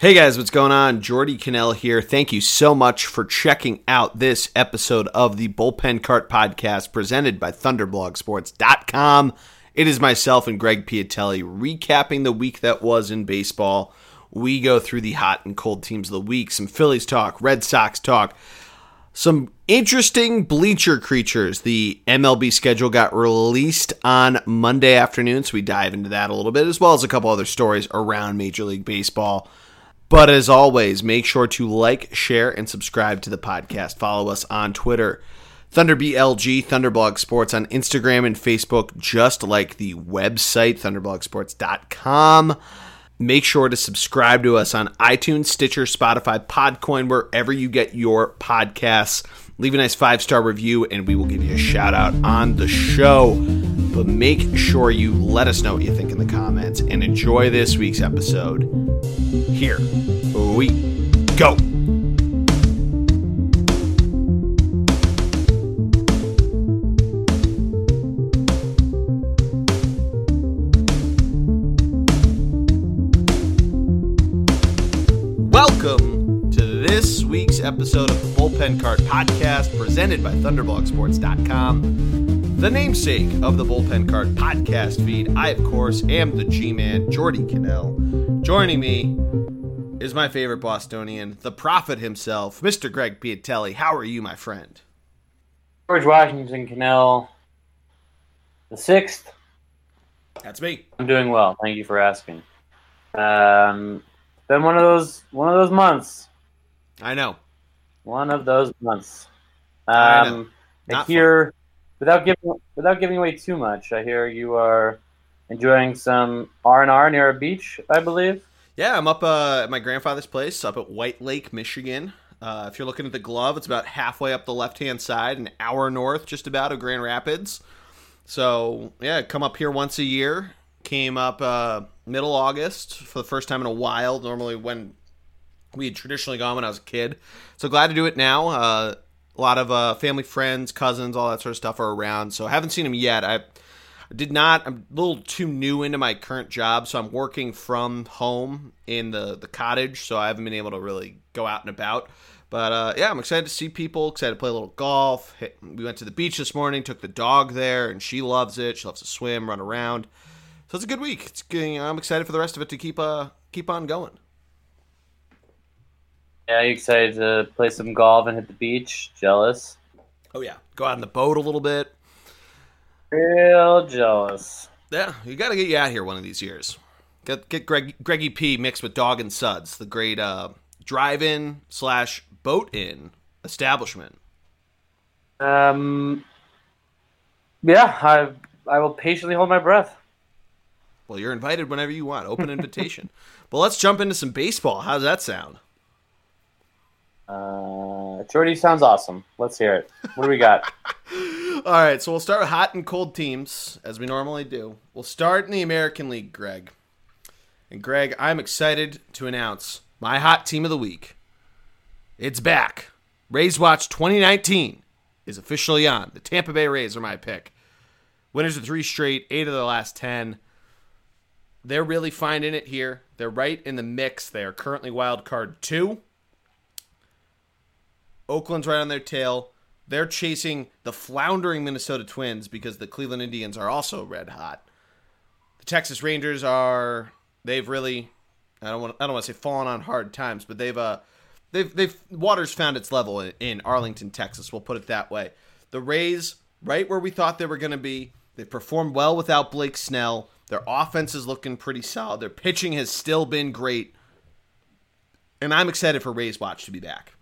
Hey guys, what's going on? Geordie Connell here. Thank you so much for checking out this episode of the Bullpen Cart Podcast presented by ThunderblogSports.com. It is myself and Greg Piatelli recapping the week that was in baseball. We go through the hot and cold teams of the week, some Phillies talk, Red Sox talk, some interesting bleacher creatures. The MLB schedule got released on Monday afternoon, so we dive into that a little bit, as well as a couple other stories around Major League Baseball. But as always, make sure to like, share, and subscribe to the podcast. Follow us on Twitter, ThunderBLG, Thunderblog Sports on Instagram and Facebook, just like the website, thunderblogsports.com. Make sure to subscribe to us on iTunes, Stitcher, Spotify, Podcoin, wherever you get your podcasts. Leave a nice five star review, and we will give you a shout out on the show. But make sure you let us know what you think in the comments and enjoy this week's episode. Here we go. Welcome to this week's episode of the Bullpen Cart Podcast presented by ThunderblogSports.com. The namesake of the Bullpen Cart podcast feed. I, of course, am the G Man, Geordie Connell. Joining me is my favorite Bostonian, the prophet himself, Mr. Greg Piatelli. How are you, my friend? George Washington Connell, the sixth. That's me. I'm doing well. Thank you for asking. Um, been one of those one of those months. I know. One of those months. I know. Um, I, Not hear without giving without giving away too much. I hear you are enjoying some R and R near a beach, I believe. Yeah, I'm up uh, at my grandfather's place up at White Lake, Michigan. Uh, if you're looking at the glove, it's about halfway up the left hand side, an hour north, just about of Grand Rapids. So yeah, come up here once a year. Came up uh, middle August for the first time in a while. Normally when we had traditionally gone when I was a kid. So glad to do it now. Uh, a lot of uh, family, friends, cousins, all that sort of stuff are around. So I haven't seen them yet. I did not. I'm a little too new into my current job, so I'm working from home in the the cottage. So I haven't been able to really go out and about. But uh, yeah, I'm excited to see people. Excited to play a little golf. Hit, we went to the beach this morning. Took the dog there, and she loves it. She loves to swim, run around. So it's a good week. It's good, I'm excited for the rest of it to keep uh keep on going. Yeah, you excited to play some golf and hit the beach? Jealous? Oh yeah, go out on the boat a little bit. Real jealous. Yeah, you got to get you out here one of these years. Get get Greg, Greggy P mixed with Dog and Suds, the great uh, drive-in slash boat-in establishment. Um, yeah, I I will patiently hold my breath. Well, you're invited whenever you want. Open invitation. but let's jump into some baseball. How's that sound? Uh, Geordie sounds awesome. Let's hear it. What do we got? All right, so we'll start with hot and cold teams as we normally do. We'll start in the American League, Greg. And Greg, I'm excited to announce my hot team of the week. It's back. Rays Watch 2019 is officially on. The Tampa Bay Rays are my pick. Winners of three straight, eight of the last 10. They're really finding it here. They're right in the mix. They are currently wild card two. Oakland's right on their tail. They're chasing the floundering Minnesota Twins because the Cleveland Indians are also red hot. The Texas Rangers are they've really I don't want I don't want to say fallen on hard times, but they've uh they've they've waters found its level in, in Arlington, Texas. We'll put it that way. The Rays right where we thought they were going to be. They performed well without Blake Snell. Their offense is looking pretty solid. Their pitching has still been great. And I'm excited for Rays Watch to be back.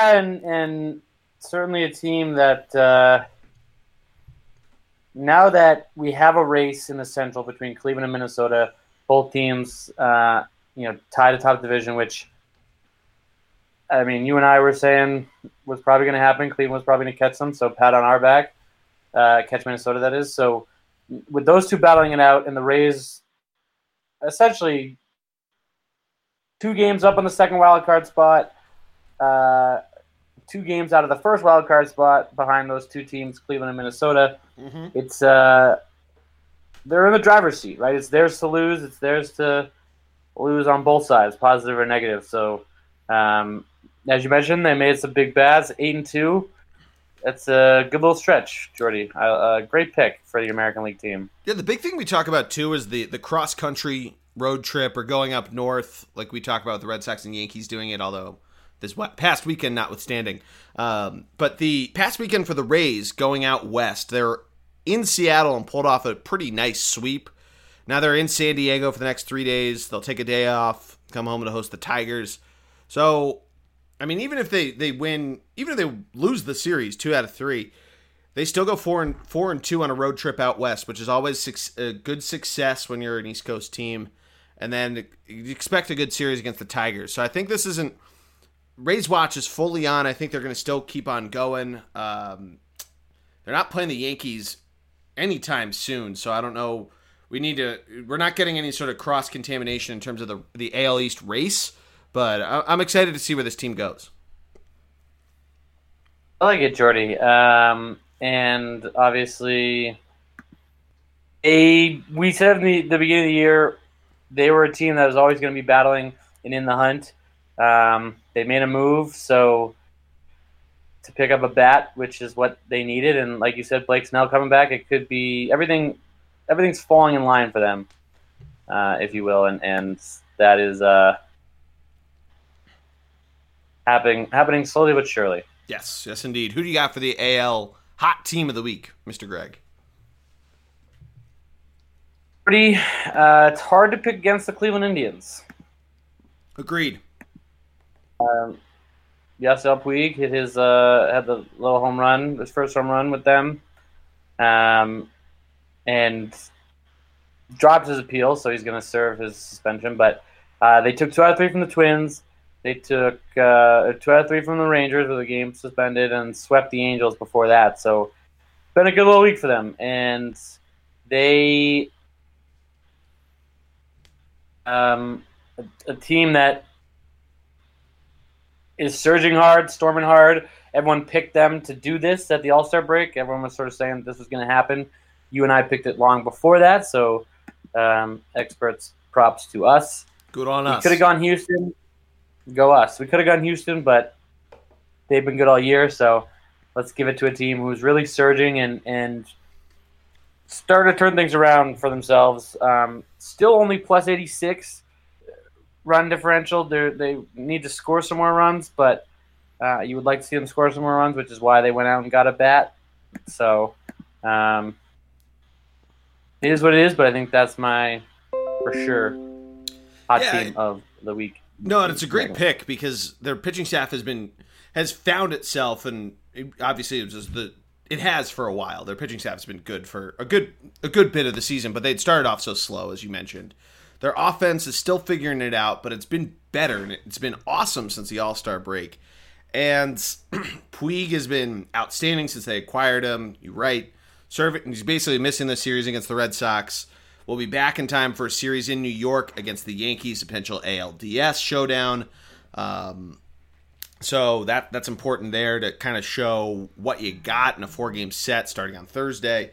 And and certainly a team that uh, now that we have a race in the Central between Cleveland and Minnesota, both teams uh, you know tied atop division, which I mean you and I were saying was probably going to happen. Cleveland was probably going to catch them, so pat on our back, uh, catch Minnesota that is. So with those two battling it out, and the Rays essentially two games up on the second wild card spot. Uh, two games out of the first wild card spot behind those two teams, Cleveland and Minnesota. Mm-hmm. It's uh, they're in the driver's seat, right? It's theirs to lose. It's theirs to lose on both sides, positive or negative. So, um, as you mentioned, they made some big bads, eight and two. That's a good little stretch, Geordie. A, a great pick for the American League team. Yeah, the big thing we talk about too is the the cross country road trip or going up north, like we talk about the Red Sox and Yankees doing it. Although this past weekend notwithstanding, um, but the past weekend for the Rays going out west, they're in Seattle and pulled off a pretty nice sweep. Now they're in San Diego for the next three days. They'll take a day off, come home to host the Tigers. So, I mean, even if they they win, even if they lose the series two out of three, they still go four and four and two on a road trip out west, which is always a good success when you're an East Coast team. And then you expect a good series against the Tigers. So I think this isn't Rays watch is fully on. I think they're going to still keep on going. Um, they're not playing the Yankees anytime soon, so I don't know. We need to. We're not getting any sort of cross contamination in terms of the the AL East race, but I'm excited to see where this team goes. I like it, Geordie. Um, and obviously, a we said in the, the beginning of the year they were a team that was always going to be battling and in the hunt. Um, they made a move, so to pick up a bat, which is what they needed. And like you said, Blake Snell coming back, it could be everything. Everything's falling in line for them, uh, if you will, and and that is uh, happening happening slowly but surely. Yes, yes, indeed. Who do you got for the AL hot team of the week, Mister Greg? Pretty. Uh, it's hard to pick against the Cleveland Indians. Agreed. Um, Yasiel Puig hit his uh, had the little home run, his first home run with them, um, and dropped his appeal, so he's going to serve his suspension. But uh, they took two out of three from the Twins. They took uh, two out of three from the Rangers with a game suspended, and swept the Angels before that. So it's been a good little week for them, and they um, a, a team that is surging hard, storming hard. Everyone picked them to do this at the All Star break. Everyone was sort of saying this was going to happen. You and I picked it long before that, so um, experts props to us. Good on we us. Could have gone Houston. Go us. We could have gone Houston, but they've been good all year. So let's give it to a team who's really surging and and started to turn things around for themselves. Um, still only plus eighty six run differential. They they need to score some more runs, but uh, you would like to see them score some more runs, which is why they went out and got a bat. So um, it is what it is, but I think that's my for sure hot Yeah, team of the week. No, and it's a great pick because their pitching staff has been has found itself, and it- obviously it was the it has for a while. Their pitching staff has been good for a good a good bit of the season, but they'd started off so slow, as you mentioned. Their offense is still figuring it out, but it's been better and it's been awesome since the All Star break. And Puig has been outstanding since they acquired him. You're right. And he's basically missing the series against the Red Sox. We'll be back in time for a series in New York against the Yankees, potential ALDS showdown. Um, so that that's important there to kind of show what you got in a four game set starting on Thursday.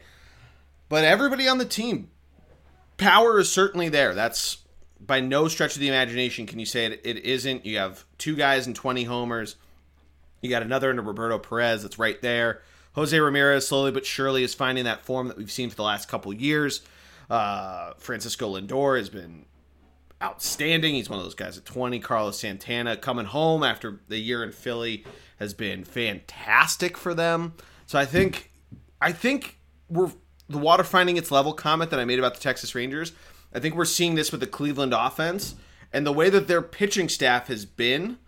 But everybody on the team, power is certainly there. That's by no stretch of the imagination can you say it, it isn't. You have two guys and 20 homers. You got another in Roberto Perez that's right there. Jose Ramirez slowly but surely is finding that form that we've seen for the last couple years. Uh, Francisco Lindor has been outstanding. He's one of those guys at 20. Carlos Santana coming home after the year in Philly has been fantastic for them. So I think I think we're the water finding its level comment that I made about the Texas Rangers. I think we're seeing this with the Cleveland offense and the way that their pitching staff has been.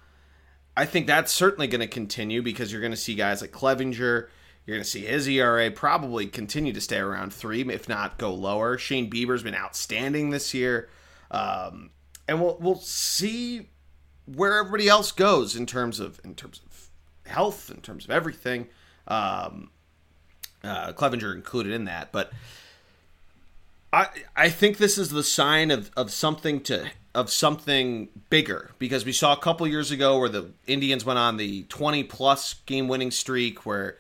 I think that's certainly going to continue because you're going to see guys like Clevinger. You're going to see his ERA probably continue to stay around three, if not go lower. Shane Bieber's been outstanding this year, um, and we'll we'll see where everybody else goes in terms of in terms of health, in terms of everything. Um, uh, Clevinger included in that, but I I think this is the sign of, of something to of something bigger because we saw a couple years ago where the Indians went on the 20 plus game winning streak where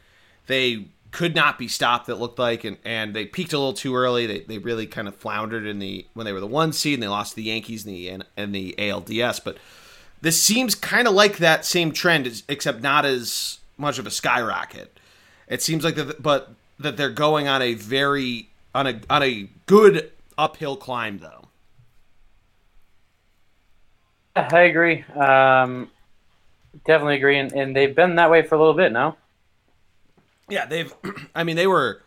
they could not be stopped. It looked like, and, and they peaked a little too early. They, they really kind of floundered in the when they were the one seed, and they lost to the Yankees in the and the ALDS. But this seems kind of like that same trend, except not as much of a skyrocket. It seems like that, but that they're going on a very on a on a good uphill climb, though. I agree. Um, definitely agree, and, and they've been that way for a little bit now. Yeah, they've. I mean, they were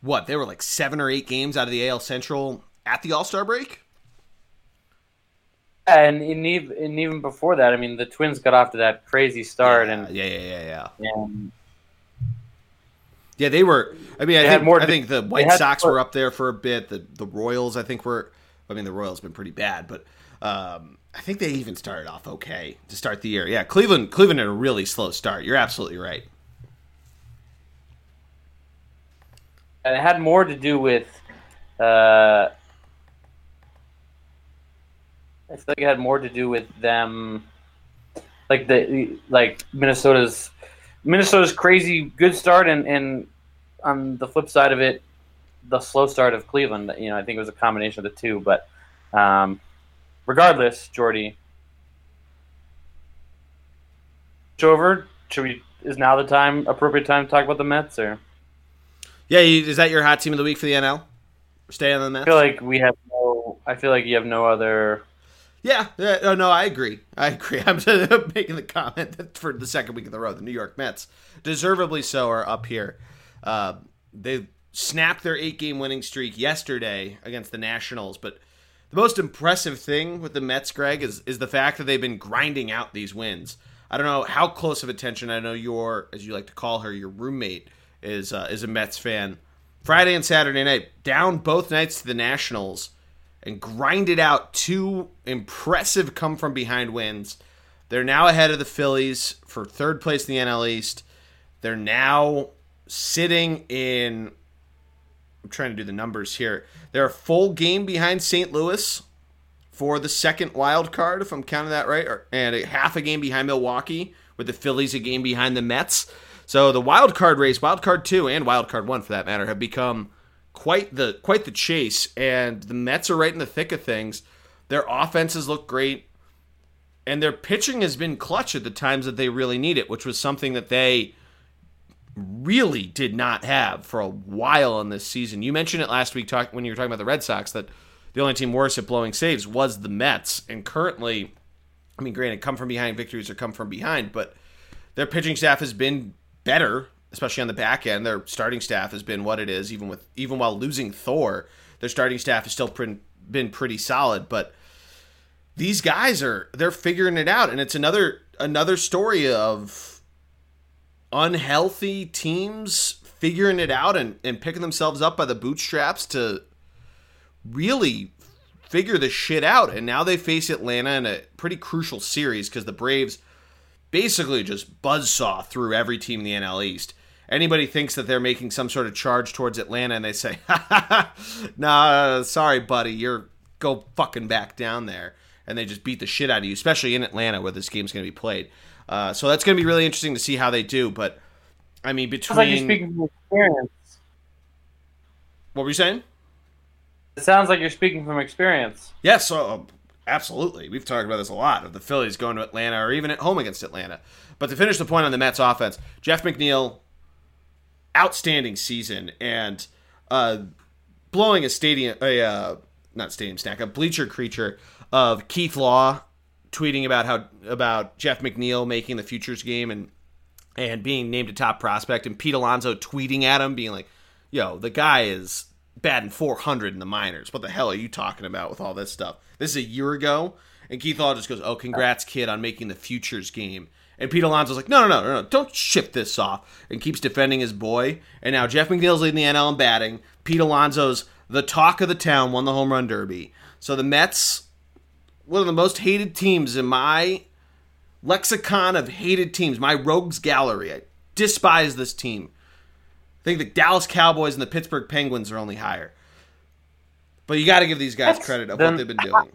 what? They were like seven or eight games out of the AL Central at the All Star break. And, and even, and even before that, I mean, the Twins got off to that crazy start, yeah, and yeah, yeah, yeah, yeah. And, yeah, they were. I mean, I They think had more I think the White Sox more- were up there for a bit. The the Royals, I think, were. I mean, the Royals been pretty bad, but um, I think they even started off okay to start the year. Yeah, Cleveland Cleveland had a really slow start. You're absolutely right. and it had more to do with. Uh, I feel like it had more to do with them, like the like Minnesota's Minnesota's crazy good start, and and on the flip side of it, the slow start of Cleveland. You know, I think it was a combination of the two, but um, regardless, Geordie. Over. Should we? Is now the time appropriate time to talk about the Mets, or? Yeah, you, is that your hot team of the week for the NL? Stay on the Mets. I feel like we have no. I feel like you have no other. Yeah, oh, no, I agree. I agree. I'm making the comment that for the second week in the row, the New York Mets, deservedly so, are up here. Uh, they snapped their eight-game winning streak yesterday against the Nationals, but the most impressive thing with the Mets, Greg, is is the fact that they've been grinding out these wins. I don't know how close of attention. I know your, as you like to call her, your roommate is uh, is a Mets fan. Friday and Saturday night, down both nights to the Nationals and grinded out two impressive come from behind wins. They're now ahead of the Phillies for third place in the NL East. They're now sitting in. I'm trying to do the numbers here. They're a full game behind St. Louis for the second wild card, if I'm counting that right, or, and a half a game behind Milwaukee, with the Phillies a game behind the Mets. So the wild card race, wild card two, and wild card one for that matter, have become quite the quite the chase, and the Mets are right in the thick of things. Their offenses look great, and their pitching has been clutch at the times that they really need it, which was something that they really did not have for a while in this season. You mentioned it last week talk, when you were talking about the Red Sox that the only team worse at blowing saves was the Mets, and currently, I mean, granted, come from behind victories or come from behind, but their pitching staff has been better, especially on the back end. Their starting staff has been what it is, even with even while losing Thor. Their starting staff has still been pretty solid, but these guys are they're figuring it out, and it's another another story of unhealthy teams figuring it out and, and picking themselves up by the bootstraps to really figure the shit out. And now they face Atlanta in a pretty crucial series because the Braves basically just buzzsaw through every team in the NL East. Anybody thinks that they're making some sort of charge towards Atlanta and they say, ha, ha, ha, nah, sorry, buddy, you're go fucking back down there. And they just beat the shit out of you, especially in Atlanta where this game's going to be played. Uh, so that's going to be really interesting to see how they do. But I mean, Sounds like you're between speaking from experience. what were you saying? It sounds like you're speaking from experience. Yes, so absolutely. We've talked about this a lot of the Phillies going to Atlanta or even at home against Atlanta. But to finish the point on the Mets offense, Jeff McNeil, outstanding season and uh, blowing a stadium, a uh, not stadium snack, a bleacher creature of Keith Law tweeting about how about Jeff McNeil making the futures game and and being named a top prospect, and Pete Alonso tweeting at him, being like, "Yo, the guy is batting 400 in the minors. What the hell are you talking about with all this stuff? This is a year ago." And Keith Law just goes, "Oh, congrats, kid, on making the futures game." And Pete Alonso's like, "No, no, no, no, no, don't ship this off," and keeps defending his boy. And now Jeff McNeil's leading the NL in batting. Pete Alonso's the talk of the town, won the home run derby. So the Mets, one of the most hated teams in my lexicon of hated teams, my rogues gallery. I despise this team. I think the Dallas Cowboys and the Pittsburgh Penguins are only higher. But you got to give these guys That's- credit of what they've been doing.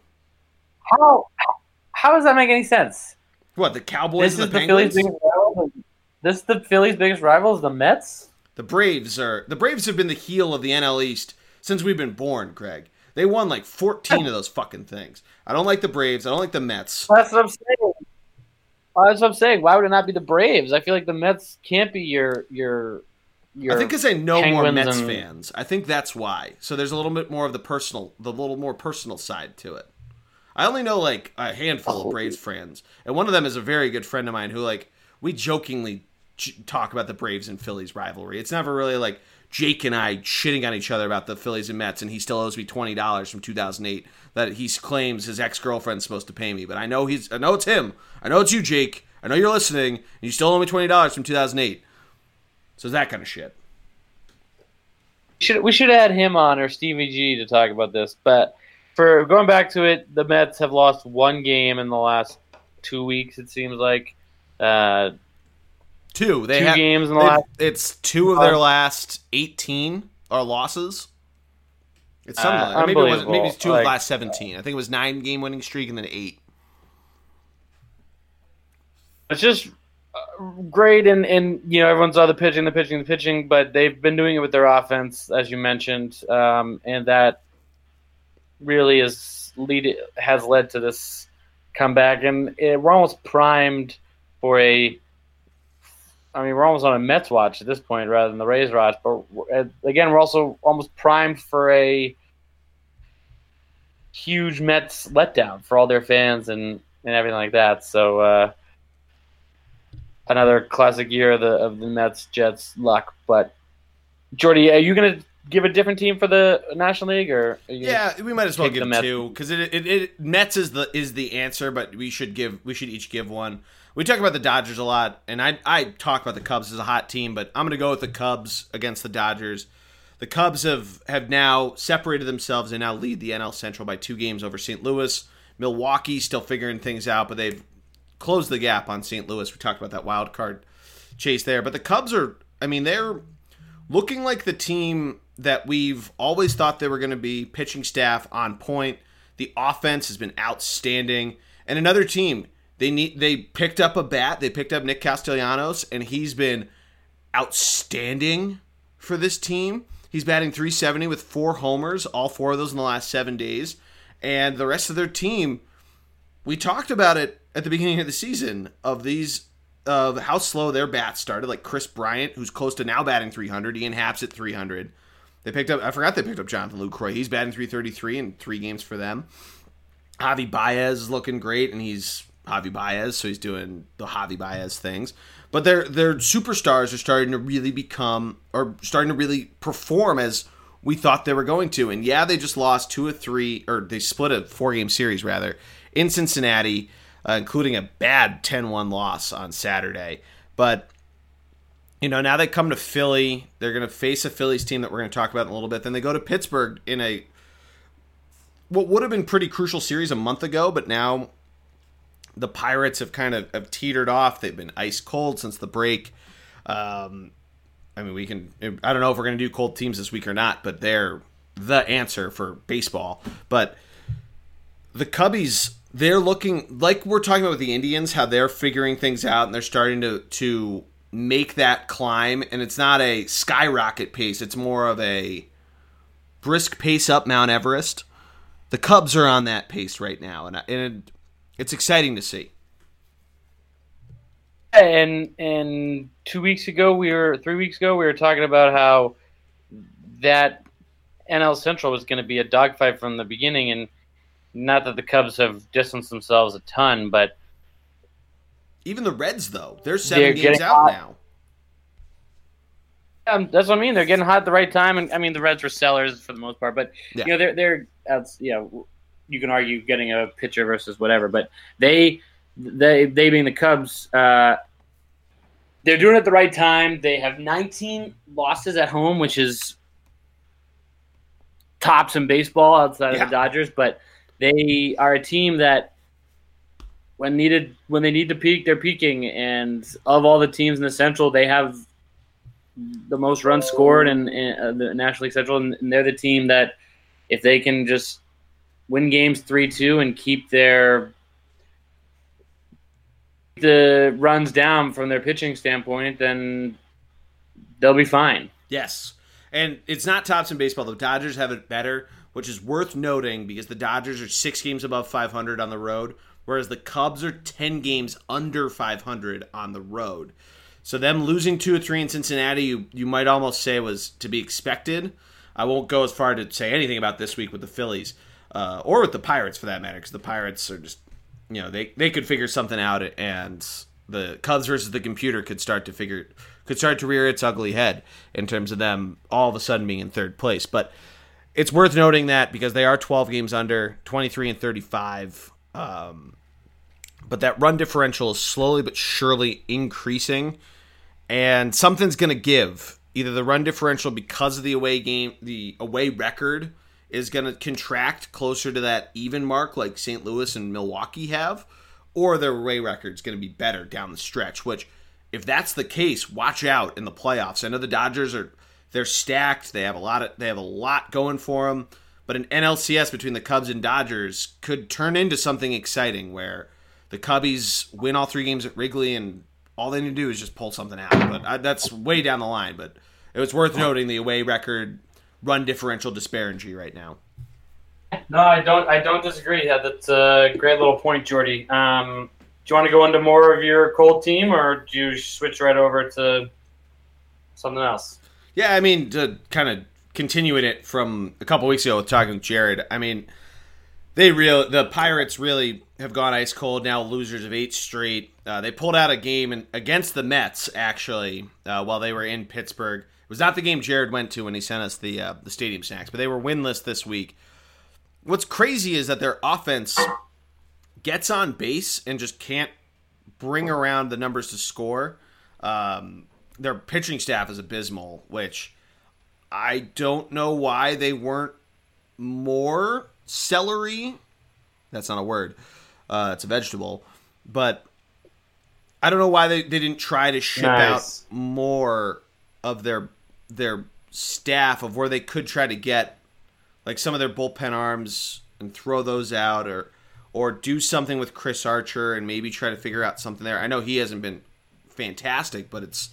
How how does that make any sense? What the Cowboys This and is the the Phillies' biggest rival. This is the Phillies' biggest rivals, the Mets. The Braves are the Braves have been the heel of the NL East since we've been born, Greg. They won like 14 of those fucking things. I don't like the Braves. I don't like the Mets. That's what I'm saying. That's what I'm saying. Why would it not be the Braves? I feel like the Mets can't be your your. your I think because I know more Mets and- fans. I think that's why. So there's a little bit more of the personal, the little more personal side to it. I only know like a handful Oh. of Braves friends, and one of them is a very good friend of mine who like we jokingly j- talk about the Braves and Phillies rivalry. It's never really like Jake and I shitting on each other about the Phillies and Mets, and he still owes me twenty dollars from 2008 that he claims his ex girlfriend's supposed to pay me. But I know he's, I know it's him. I know it's you, Jake. I know you're listening, and you still owe me twenty dollars from 2008. So it's that kind of shit. should we should add him on or Stevie G to talk about this. But for going back to it, the Mets have lost one game in the last two weeks. It seems like uh, Two. They two have games in the last. It's two of their last 18 are losses. It's something Uh, like maybe it was maybe it's two of the last 17. I think it was nine game winning streak and then eight. It's just uh, great, and and you know everyone saw the pitching, the pitching, the pitching, but they've been doing it with their offense, as you mentioned, um, and that really is lead has led to this comeback, and it, we're almost primed for a. I mean, we're almost on a Mets watch at this point rather than the Rays watch, but uh, again, we're also almost primed for a huge Mets letdown for all their fans and, and everything like that. So. Uh, another classic year of the of the Mets Jets luck. But Geordie, are you to give a different team for the National League, or Yeah, we might as well give two because it, it, it Mets is the is the answer, but we should give we should each give one. We talk about the Dodgers a lot, and I I talk about the Cubs as a hot team, but I'm going to go with the Cubs against the Dodgers. The Cubs have have now separated themselves and now lead the NL Central by two games over St. Louis. Milwaukee still figuring things out, but they've closed the gap on St. Louis. We talked about that wild card chase there, but the Cubs are I mean they're looking like the team that we've always thought they were going to be pitching staff on point. The offense has been outstanding. And another team they need they picked up a bat. They picked up nick castellanos and he's been outstanding for this team. He's batting 370 with four homers all four of those in the last seven days. And the rest of their team we talked about it at the beginning of the season of these of how slow their bats started. Like Kris Bryant, who's close to now batting 300, Ian Happ's at 300. They picked up. I forgot they picked up Jonathan Lucroy. He's batting 333 in three games for them. Javi Baez is looking great, and he's Javi Baez, so he's doing the Javi Baez things. But their their superstars are starting to really become, or starting to really perform as we thought they were going to. And yeah, they just lost two or three, or they split a four game series rather in Cincinnati, uh, including a bad 10-1 loss on Saturday. But you know, now they come to Philly. They're going to face a Phillies team that we're going to talk about in a little bit. Then they go to Pittsburgh in a what would have been pretty crucial series a month ago, but now the Pirates have kind of have teetered off. They've been ice cold since the break. Um, I mean, we can. I don't know if we're going to do cold teams this week or not, but they're the answer for baseball. But the Cubbies, they're looking like we're talking about with the Indians, how they're figuring things out and they're starting to to make that climb. And it's not a skyrocket pace; it's more of a brisk pace up Mount Everest. The Cubs are on that pace right now, and and it's exciting to see. and and two weeks ago we were three weeks ago we were talking about how that NL Central was going to be a dogfight from the beginning, and not that the Cubs have distanced themselves a ton, but Even the Reds, though, they're 7 They're games out hot. now. um, that's what I mean. They're getting hot at the right time, and I mean the Reds were sellers for the most part, but Yeah. you know they're they're that's you know you can argue getting a pitcher versus whatever, but they they they being the Cubs. Uh, they're doing it at the right time. They have 19 losses at home, which is tops in baseball outside Yeah. of the Dodgers. But they are a team that, when needed, when they need to peak, they're peaking. And of all the teams in the Central, they have the most runs scored in, in uh, the National League Central, and, they're the team that, if they can just win games three two and keep their the runs down from their pitching standpoint, then they'll be fine. Yes. And it's not tops in baseball. The Dodgers have it better, which is worth noting because the Dodgers are six games above 500 on the road, whereas the Cubs are 10 games under 500 on the road. So them losing two or three in Cincinnati, you, you might almost say was to be expected. I won't go as far to say anything about this week with the Phillies uh, or with the Pirates for that matter, because the Pirates are just, you know, they, they could figure something out, and the Cubs versus the computer could start to figure could start to rear its ugly head in terms of them all of a sudden being in third place. But it's worth noting that because they are 12 games under, 23 and 35. Um, but that run differential is slowly but surely increasing, and something's going to give. Either the run differential because of the away game, the away record is going to contract closer to that even mark like St. Louis and Milwaukee have, or their away record is going to be better down the stretch, which – if that's the case, watch out in the playoffs. I know the Dodgers are they're stacked. They have a lot of they have a lot going for them, but an NLCS between the Cubs and Dodgers could turn into something exciting where the Cubbies win all three games at Wrigley and all they need to do is just pull something out. But I, that's way down the line. But it was worth noting the away record run differential disparity right now. No, I don't. I don't disagree. Yeah, that's a great little point, Geordie. Um, do you want to go into more of your cold team, or do you switch right over to something else? Yeah, I mean to kind of continuing it from a couple weeks ago with talking with Jared. I mean, they real the Pirates really have gone ice cold now. Losers of eight straight. Uh, they pulled out a game in, against the Mets actually uh, while they were in Pittsburgh. It was not the game Jared went to when he sent us the uh, the stadium snacks, but they were winless this week. What's crazy is that their offense gets on base and just can't bring around the numbers to score. Um, their pitching staff is abysmal, which I don't know why they weren't more celery. That's not a word. Uh, it's a vegetable, but I don't know why they, they didn't try to ship nice. out more of their their staff of where they could try to get like some of their bullpen arms and throw those out or or do something with Chris Archer and maybe try to figure out something there. I know he hasn't been fantastic, but it's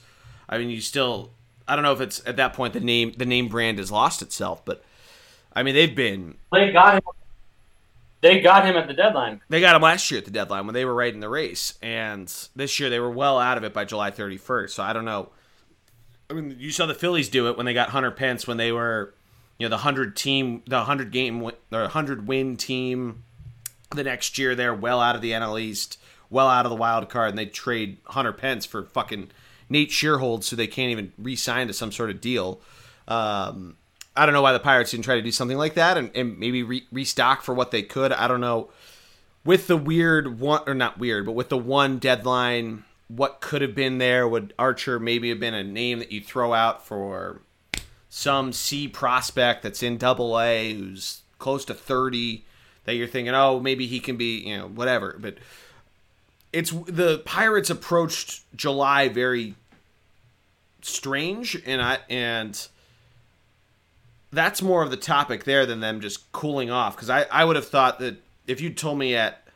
I mean you still I don't know if it's at that point the name the name brand has lost itself, but I mean they've been they got him they got him at the deadline. They got him last year at the deadline when they were right in the race, and this year they were well out of it by July 31st. So I don't know. I mean, you saw the Phillies do it when they got Hunter Pence when they were, you know, the hundred team, the hundred game, the hundred win team the next year they're well out of the NL East, well out of the wild card, and they trade Hunter Pence for fucking Nate Schierholtz, so they can't even re-sign to some sort of deal. Um, I don't know why the Pirates didn't try to do something like that and, and maybe re- restock for what they could. I don't know. With the weird one, or not weird, but with the one deadline, what could have been there? Would Archer maybe have been a name that you throw out for some C prospect that's in Double A who's close to thirty? that you're thinking, oh, maybe he can be, you know, whatever. But it's the Pirates approached July very strange, and I and that's more of the topic there than them just cooling off. Because I I would have thought that if you told me at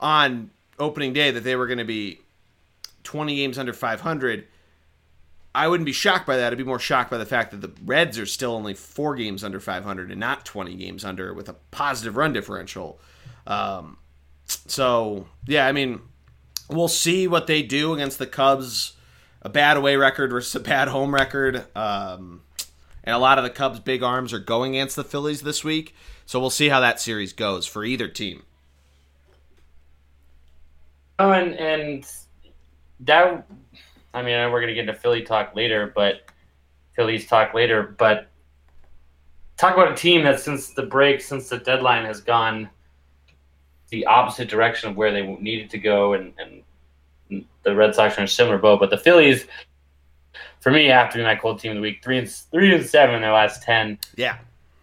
on opening day that they were going to be 20 games under 500 I wouldn't be shocked by that. I'd be more shocked by the fact that the Reds are still only four games under 500 and not 20 games under with a positive run differential. Um, so, yeah, I mean, we'll see what they do against the Cubs. A bad away record versus a bad home record. Um, and a lot of the Cubs' big arms are going against the Phillies this week. So we'll see how that series goes for either team. Oh, and, and that I mean, we're going to get into Philly talk later, but Phillies talk later. But talk about a team that since the break, since the deadline has gone the opposite direction of where they needed to go, and, and the Red Sox are in a similar boat. But the Phillies, for me, have to be my cold team of the week, three and three and seven in their last ten. Yeah.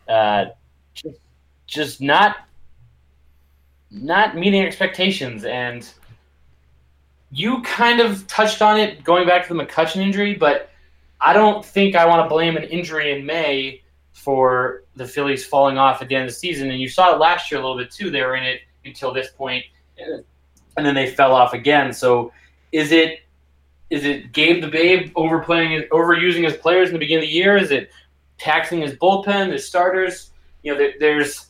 Uh, just, just not not meeting expectations and you kind of touched on it going back to the McCutcheon injury, but I don't think I want to blame an injury in May for the Phillies falling off at the end of the season. And you saw it last year a little bit too. They were in it until this point, and then they fell off again. So is it is it Gabe the Babe overplaying, overusing his players in the beginning of the year? Is it taxing his bullpen, his starters? You know, there, there's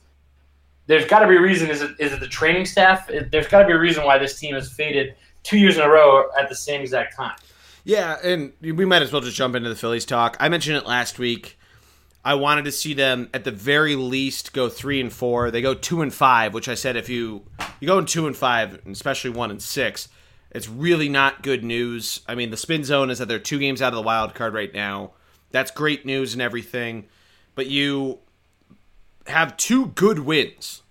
there's got to be a reason. Is it is it the training staff? There's got to be a reason why this team has faded two years in a row at the same exact time. Yeah, and we might as well just jump into the Phillies talk. I mentioned it last week. I wanted to see them at the very least go three and four. They go two and five, which I said if you you go in two and five, especially one and six, it's really not good news. I mean, the spin zone is that they're two games out of the wild card right now. That's great news and everything, but you have two good wins.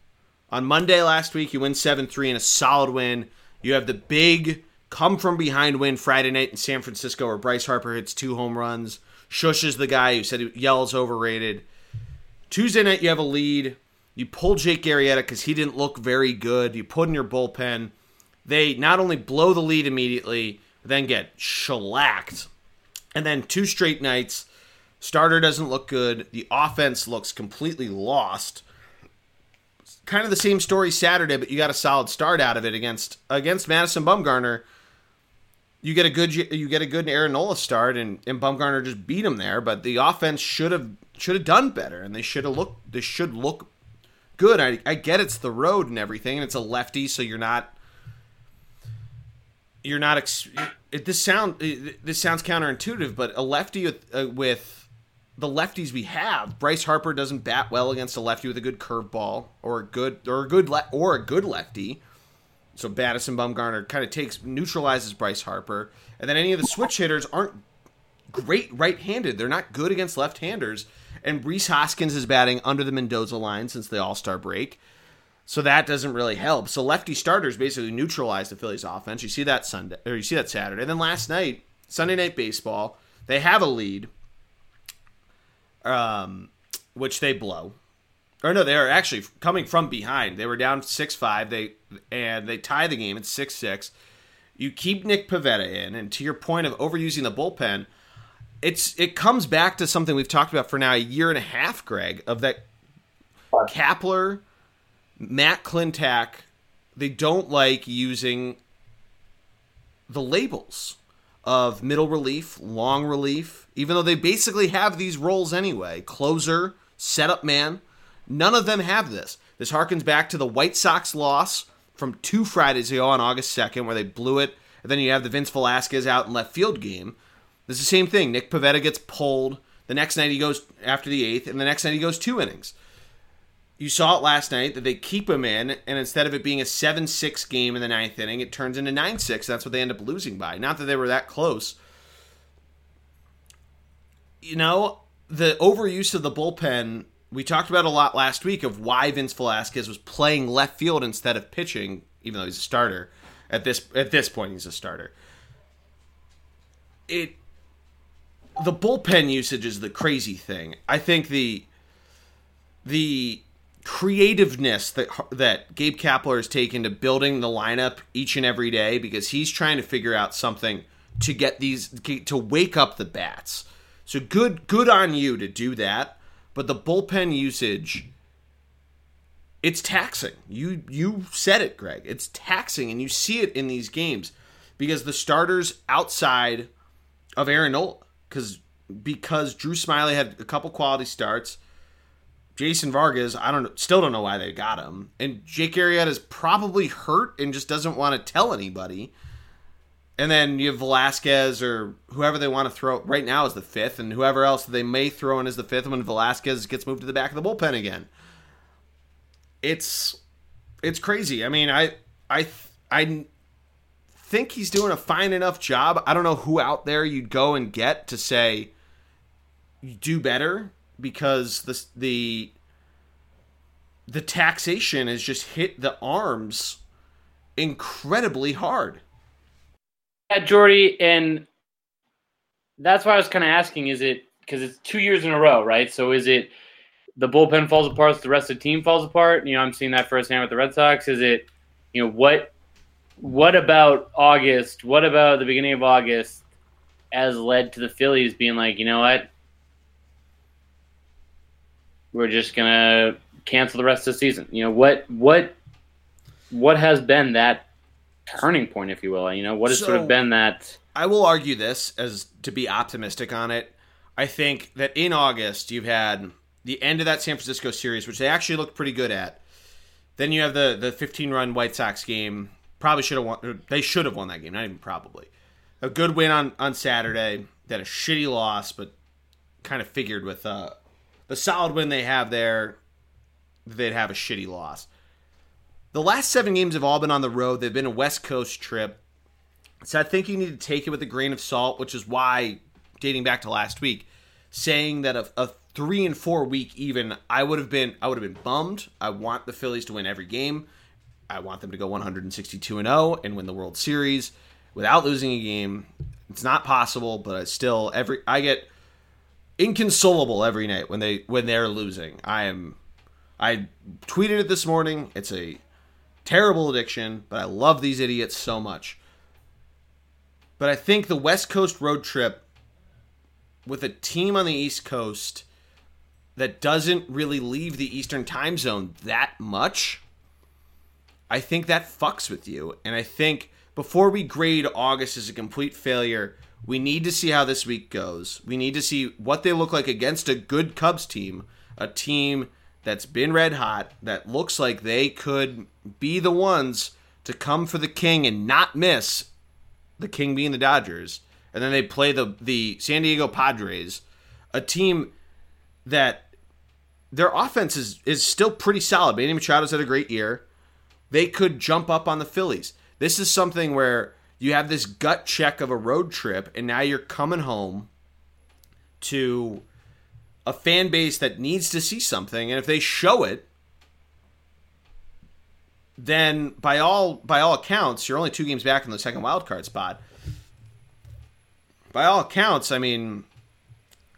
On Monday last week, you win seven three in a solid win. You have the big come from behind win Friday night in San Francisco where Bryce Harper hits two home runs. Shush is the guy who said Yell's overrated. Tuesday night, you have a lead. You pull Jake Arrieta because he didn't look very good. You put in your bullpen. They not only blow the lead immediately, then get shellacked. And then two straight nights, starter doesn't look good. The offense looks completely lost. Kind of the same story Saturday, but you got a solid start out of it against against Madison Bumgarner you get a good you get a good Aaron Nola start, and, and Bumgarner just beat him there. But the offense should have should have done better, and they should have looked. They should look good. I, I get it's the road and everything, and it's a lefty, so you're not you're not. Ex- it, this sound it, this sounds counterintuitive, but a lefty with uh, with the lefties we have, Bryce Harper doesn't bat well against a lefty with a good curveball or a good or a good le- or a good lefty. So Madison Bumgarner kind of takes neutralizes Bryce Harper, and then any of the switch hitters aren't great right-handed. They're not good against left-handers. And Rhys Hoskins is batting under the Mendoza line since the All Star break, so that doesn't really help. So lefty starters basically neutralize the Phillies' offense. You see that Sunday, or you see that Saturday. And then last night, Sunday Night Baseball, they have a lead, um, which they blow or no, they are actually coming from behind. They were down six five. They and they tie the game at six six. You keep Nick Pivetta in, and to your point of overusing the bullpen, it's it comes back to something we've talked about for now a year and a half, Greg, of that Kapler, Matt Klentak, they don't like using the labels of middle relief, long relief, even though they basically have these roles anyway. Closer, setup man None of them have this. This harkens back to the White Sox loss from two Fridays ago on August 2nd, where they blew it. And then you have the Vince Velasquez out in left field game. Is the same thing. Nick Pivetta gets pulled. The next night he goes after the eighth, and the next night he goes two innings. You saw it last night that they keep him in, and instead of it being a 7 6 game in the ninth inning, it turns into 9 6. That's what they end up losing by. Not that they were that close. You know, the overuse of the bullpen we talked about a lot last week of why Vince Velasquez was playing left field instead of pitching, even though he's a starter. At this at this point, he's a starter. It the bullpen usage is the crazy thing. I think the the creativeness that that Gabe Kapler has taken to building the lineup each and every day because he's trying to figure out something to get these to wake up the bats. So good good on you to do that but the bullpen usage it's taxing. You you said it, Greg. It's taxing and you see it in these games because the starters outside of Aaron Nola cuz because Drew Smyly had a couple quality starts. Jason Vargas, I don't still don't know why they got him. And Jake Arrieta is probably hurt and just doesn't want to tell anybody. And then you have Velasquez or whoever they want to throw right now is the fifth, and whoever else they may throw in is the fifth when Velasquez gets moved to the back of the bullpen again. It's it's crazy. I mean, I I I think he's doing a fine enough job. I don't know who out there you'd go and get to say do better because the the the taxation has just hit the arms incredibly hard. Yeah, Geordie, and that's why I was kind of asking: is it because it's two years in a row, right? So is it the bullpen falls apart, the rest of the team falls apart? You know, I'm seeing that firsthand with the Red Sox. Is it, you know, what what about August? What about the beginning of August has led to the Phillies being like, you know what, we're just gonna cancel the rest of the season? You know, what what what has been that turning point, if you will? You know, what has so, sort of been that? I will argue this as to be optimistic on it. I think that in August you've had the end of that San Francisco series, which they actually looked pretty good at. Then you have the the 15 run White Sox game. Probably should have won. They should have won that game. Not even probably. A good win on on Saturday. Then a shitty loss, but kind of figured with uh, the solid win they have there, they'd have a shitty loss. The last seven games have all been on the road. They've been a West Coast trip. So I think you need to take it with a grain of salt, which is why, dating back to last week, saying that a, a three and four week even, I would have been I would have been bummed. I want the Phillies to win every game. I want them to go 162 and 0 and win the World Series without losing a game. It's not possible, but I still every I get inconsolable every night when they when they're losing. I am I tweeted it this morning. It's a terrible addiction, but I love these idiots so much. But I think the West Coast road trip with a team on the East Coast that doesn't really leave the Eastern time zone that much, I think that fucks with you. And I think before we grade August as a complete failure, we need to see how this week goes. We need to see what they look like against a good Cubs team, a team that's been red hot, that looks like they could be the ones to come for the king and not miss the king being the Dodgers. And then they play the the San Diego Padres, a team that their offense is, is still pretty solid. Manny Machado's had a great year. They could jump up on the Phillies. This is something where you have this gut check of a road trip, and now you're coming home to a fan base that needs to see something. And if they show it, then by all by all accounts, you're only two games back in the second wild card spot. By all accounts, I mean,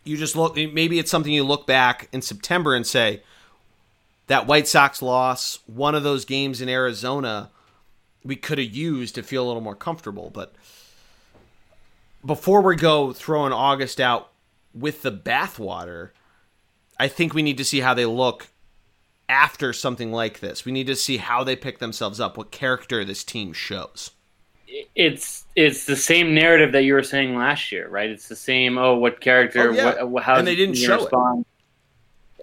you just look. Maybe it's something you look back in September and say that White Sox loss, one of those games in Arizona, we could have used to feel a little more comfortable. But before we go throwing August out with the bathwater, I think we need to see how they look after something like this. We need to see how they pick themselves up, what character this team shows. It's it's the same narrative that you were saying last year, right? It's the same. Oh, what character? Oh, yeah. what, how? And they didn't show respond? it.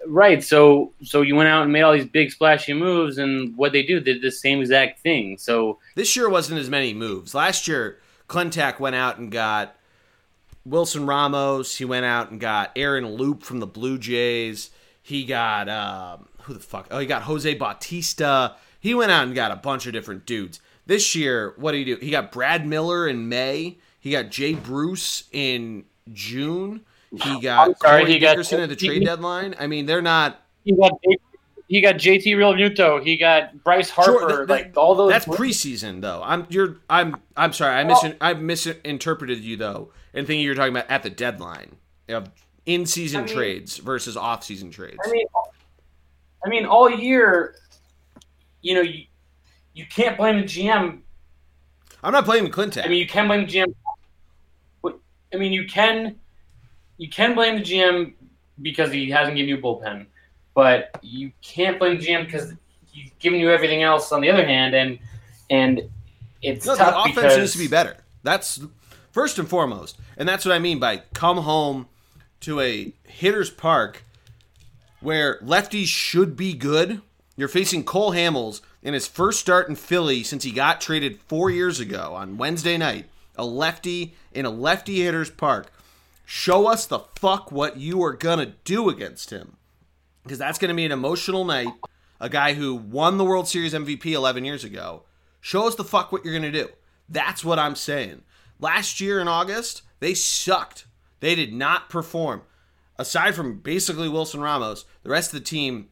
Right. So so you went out and made all these big splashy moves, and what they do they did the same exact thing. So this year wasn't as many moves. Last year, Klentak went out and got Wilson Ramos. He went out and got Aaron Loup from the Blue Jays. He got um, who the fuck? Oh, he got Jose Bautista. He went out and got a bunch of different dudes. This year, what did he do? He got Brad Miller in May. He got Jay Bruce in June. He got sorry, Corey he Dickerson got, at the trade he, deadline. I mean, they're not. He got he got JT Realmuto. He got Bryce Harper. Sure, that, like all those. That's preseason, though. I'm you're I'm I'm sorry. I mis I misinterpreted you though, and thinking you're talking about at the deadline of in season I mean, trades versus off season trades. I mean, I mean, all year, you know, you, you can't blame the GM. I'm not blaming Clinton. I mean, you can blame the GM. I mean, you can you can blame the GM because he hasn't given you a bullpen, but you can't blame the GM because he's given you everything else on the other hand, and and it's no, tough the offense needs to be better. That's first and foremost, and that's what I mean by come home to a hitter's park where lefties should be good. You're facing Cole Hamels in his first start in Philly since he got traded four years ago on Wednesday night. A lefty in a lefty hitter's park. Show us the fuck what you are to do against him. Because that's to be an emotional night. A guy who won the World Series MVP 11 years ago. Show us the fuck what you're to do. That's what I'm saying. Last year in August, they sucked. They did not perform aside from basically Wilson Ramos, the rest of the team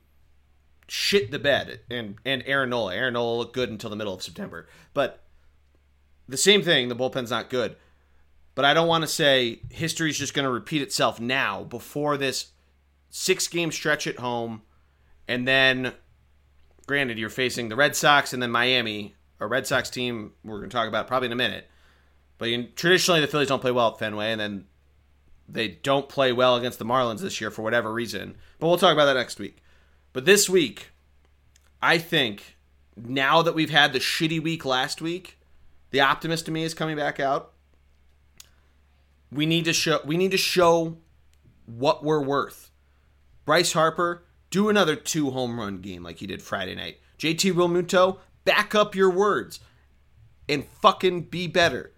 shit the bed. And and Aaron Nola. Aaron Nola looked good until the middle of September. But the same thing, the bullpen's not good. But I don't want to say history is just going to repeat itself now before this six game stretch at home. And then, granted, you're facing the Red Sox and then Miami, a Red Sox team we're going to talk about probably in a minute. But you, traditionally, the Phillies don't play well at Fenway, and then they don't play well against the Marlins this year for whatever reason. But we'll talk about that next week. But this week, I think now that we've had the shitty week last week, The optimist to me is coming back out. We need to show we need to show what we're worth. Bryce Harper, do another two home run game like he did Friday night. JT Realmuto, back up your words and fucking be better.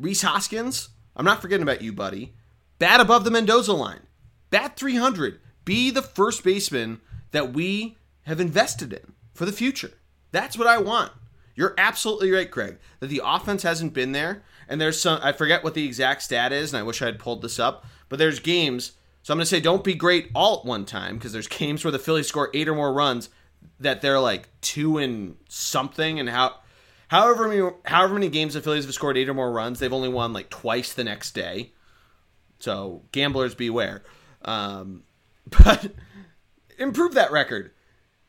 Rhys Hoskins, I'm not forgetting about you, buddy. Bat above the Mendoza line. Bat 300. Be the first baseman that we have invested in for the future. That's what I want. You're absolutely right, Greg, that the offense hasn't been there. And there's some, I forget what the exact stat is, and I wish I had pulled this up, but there's games. So I'm going to say don't be great all at one time because there's games where the Phillies score eight or more runs that they're like two and something, and how however many however many games the Phillies have scored eight or more runs, they've only won like twice the next day. So gamblers beware. Um, but improve that record.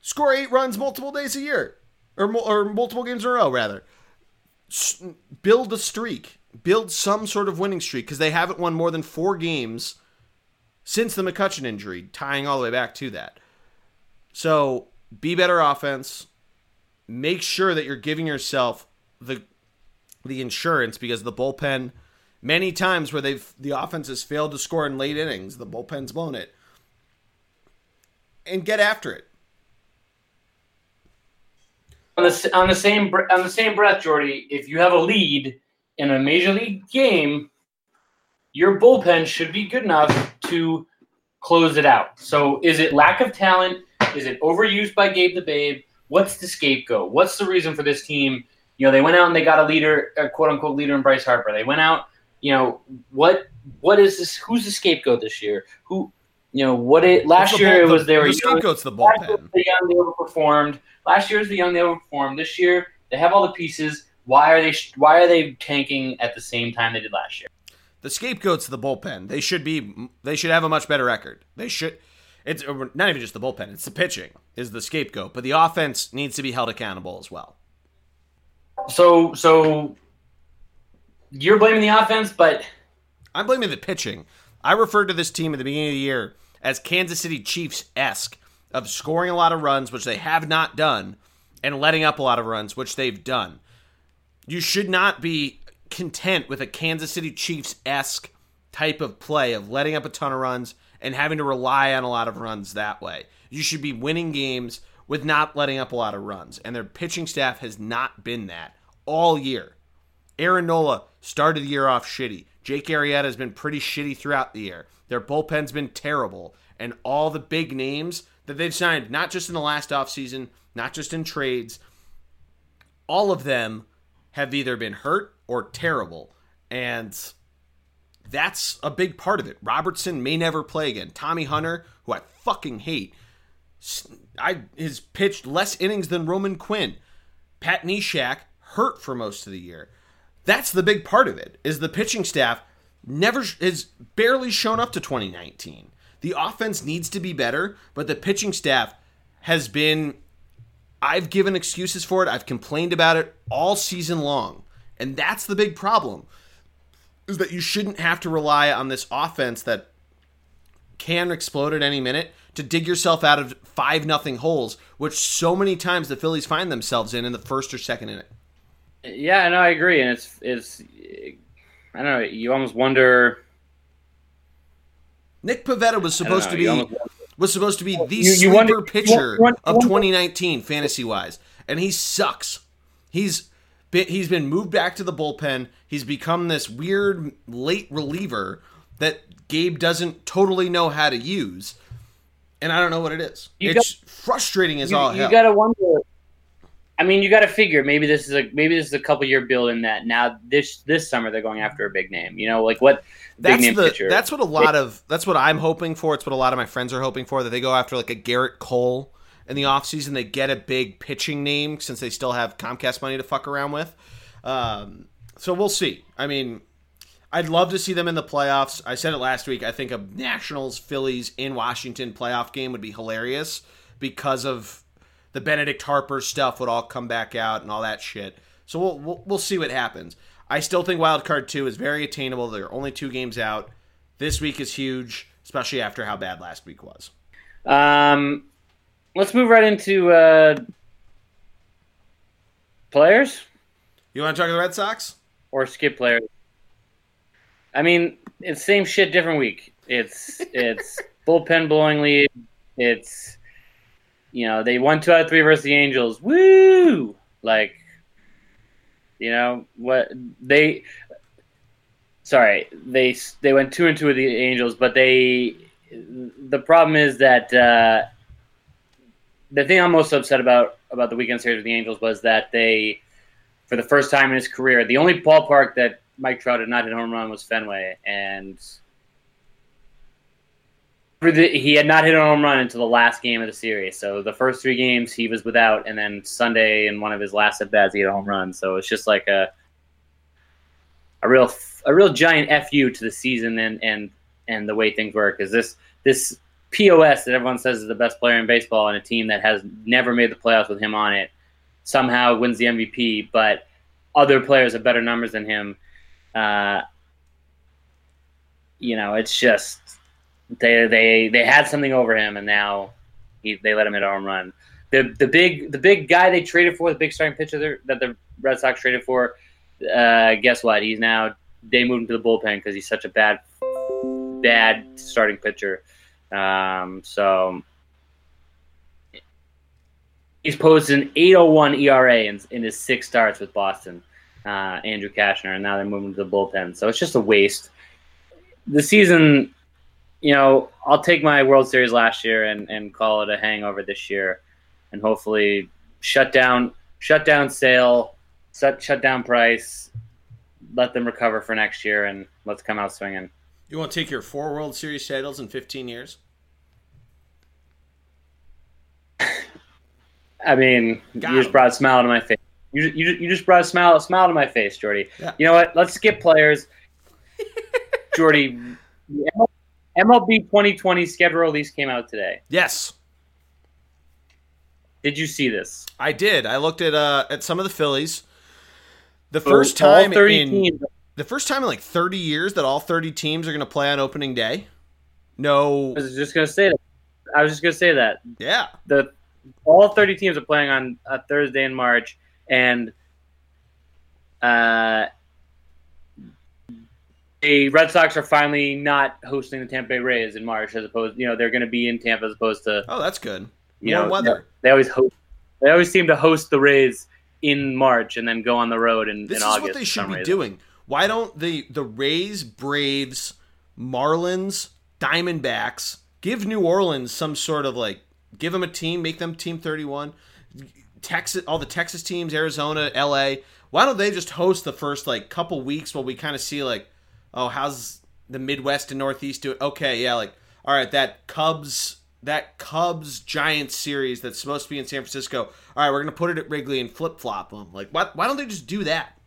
Score eight runs multiple days a year, or or multiple games in a row rather. Build a streak. Build some sort of winning streak because they haven't won more than four games since the McCutchen injury, tying all the way back to that. So be better offense. Make sure that you're giving yourself the the insurance because the bullpen many times where they've the offense has failed to score in late innings, the bullpen's blown it. And get after it. On the, on the same on the same breath, Geordie, if you have a lead in a major league game, your bullpen should be good enough to close it out. So, is it lack of talent? Is it overused by Gabe the Babe? What's the scapegoat? What's the reason for this team? You know, they went out and they got a leader, a quote unquote leader in Bryce Harper. They went out, you know, what what is this? Who's the scapegoat this year? Who, you know, what it last year bull, it was they were the scapegoat's the bullpen. The young they overperformed. Last year was the young they overperformed. This year they have all the pieces. Why are they why are they tanking at the same time they did last year? The scapegoat's the bullpen. They should be they should have a much better record. They should it's not even just the bullpen, it's the pitching is the scapegoat, but the offense needs to be held accountable as well. So so you're blaming the offense, but I'm blaming the pitching. I referred to this team at the beginning of the year as Kansas City Chiefs esque of scoring a lot of runs, which they have not done, and letting up a lot of runs, which they've done. You should not be content with a Kansas City Chiefs esque type of play of letting up a ton of runs and having to rely on a lot of runs that way. You should be winning games with not letting up a lot of runs, and their pitching staff has not been that all year. Aaron Nola started the year off shitty. Jake Arrieta has been pretty shitty throughout the year. Their bullpen's been terrible, and all the big names that they've signed, not just in the last offseason, not just in trades, all of them have either been hurt or terrible. And that's a big part of it. Robertson may never play again. Tommy Hunter, who I fucking hate, I has pitched less innings than Roman Quinn. Pat Neshek hurt for most of the year. That's the big part of it. Is the pitching staff never has barely shown up to 2019. The offense needs to be better, but the pitching staff has been I've given excuses for it. I've complained about it all season long. And that's the big problem is that you shouldn't have to rely on this offense that can explode at any minute to dig yourself out of five nothing holes, which so many times the Phillies find themselves in in the first or second inning. Yeah, no, I agree, and it's it's I don't know. You almost wonder. Nick Pivetta was supposed to be was supposed to be the you, you wonder, pitcher you of 2019 fantasy wise, and he sucks. He's been, he's been moved back to the bullpen. He's become this weird late reliever that Gabe doesn't totally know how to use, and I don't know what it is. It's got, frustrating as all hell. You gotta wonder. I mean, you got to figure maybe this is a maybe this is a couple year build in that now this this summer they're going after a big name. You know, like what that's the pitcher. that's what a lot of that's what I'm hoping for. It's what a lot of my friends are hoping for that they go after like a Gerrit Cole in the offseason. They get a big pitching name since they still have Comcast money to fuck around with. Um, so we'll see. I mean, I'd love to see them in the playoffs. I said it last week. I think a Nationals Phillies in Washington playoff game would be hilarious because of the Benedict Harper stuff would all come back out and all that shit. So we'll we'll, we'll see what happens. I still think Wild Card Two is very attainable. There are only two games out. This week is huge, especially after how bad last week was. Um, let's move right into uh, players. You want to talk to the Red Sox? Or skip players. I mean, it's same shit, different week. It's it's bullpen blowing lead. It's you know they won two out of three versus the Angels. Woo! Like you know what they. Sorry, they they went two and two with the Angels, but they. The problem is that uh, the thing I'm most upset about about the weekend series with the Angels was that they, for the first time in his career, the only ballpark that Mike Trout did not hit home run was Fenway, and he had not hit a home run until the last game of the series. So the first three games he was without, and then Sunday in one of his last at bats he hit a home run. So it's just like a a real a real giant fu to the season and and and the way things work. Is this this POS that everyone says is the best player in baseball and a team that has never made the playoffs with him on it somehow wins the MVP, but other players have better numbers than him. Uh, you know, it's just they they they had something over him, and now he, they let him hit a home run. The the big the big guy they traded for, the big starting pitcher that the Red Sox traded for, uh, guess what? He's now they moved him to the bullpen because he's such a bad bad starting pitcher. Um, so he's posted an 801 ERA in, in his six starts with Boston, uh, Andrew Cashner, and now they're moving to the bullpen. So it's just a waste. The season, you know, I'll take my World Series last year and, and call it a hangover this year, and hopefully shut down shut down Sale, shut shut down Price, let them recover for next year, and let's come out swinging. You want to take your four World Series titles in 15 years? I mean, Got you just brought a smile to my face. You, you, you just brought a smile a smile to my face, Geordie. Yeah. You know what? Let's skip players. Geordie, MLB 2020 schedule release came out today. Yes. Did you see this? I did. I looked at uh, at some of the Phillies. The first time in teams. the first time in like 30 years that all 30 teams are going to play on opening day. No, I was just going to say that. I was just going to say that. Yeah. The all 30 teams are playing on a Thursday in March, and uh, the Red Sox are finally not hosting the Tampa Bay Rays in March, as opposed, you know, they're going to be in Tampa as opposed to. Oh, that's good. You Warm know, weather. They always host. They always seem to host the Rays in March and then go on the road in, this in August. This is what they should be reason. doing. Why don't the the Rays, Braves, Marlins, Diamondbacks give New Orleans some sort of like Give them a team, make them Team 31. Texas, all the Texas teams, Arizona, LA. Why don't they just host the first like couple weeks while we kind of see like, oh, how's the Midwest and Northeast do it? Okay, yeah, like all right, that Cubs that Cubs Giants series that's supposed to be in San Francisco. All right, we're gonna put it at Wrigley and flip flop them. Like, why, why don't they just do that?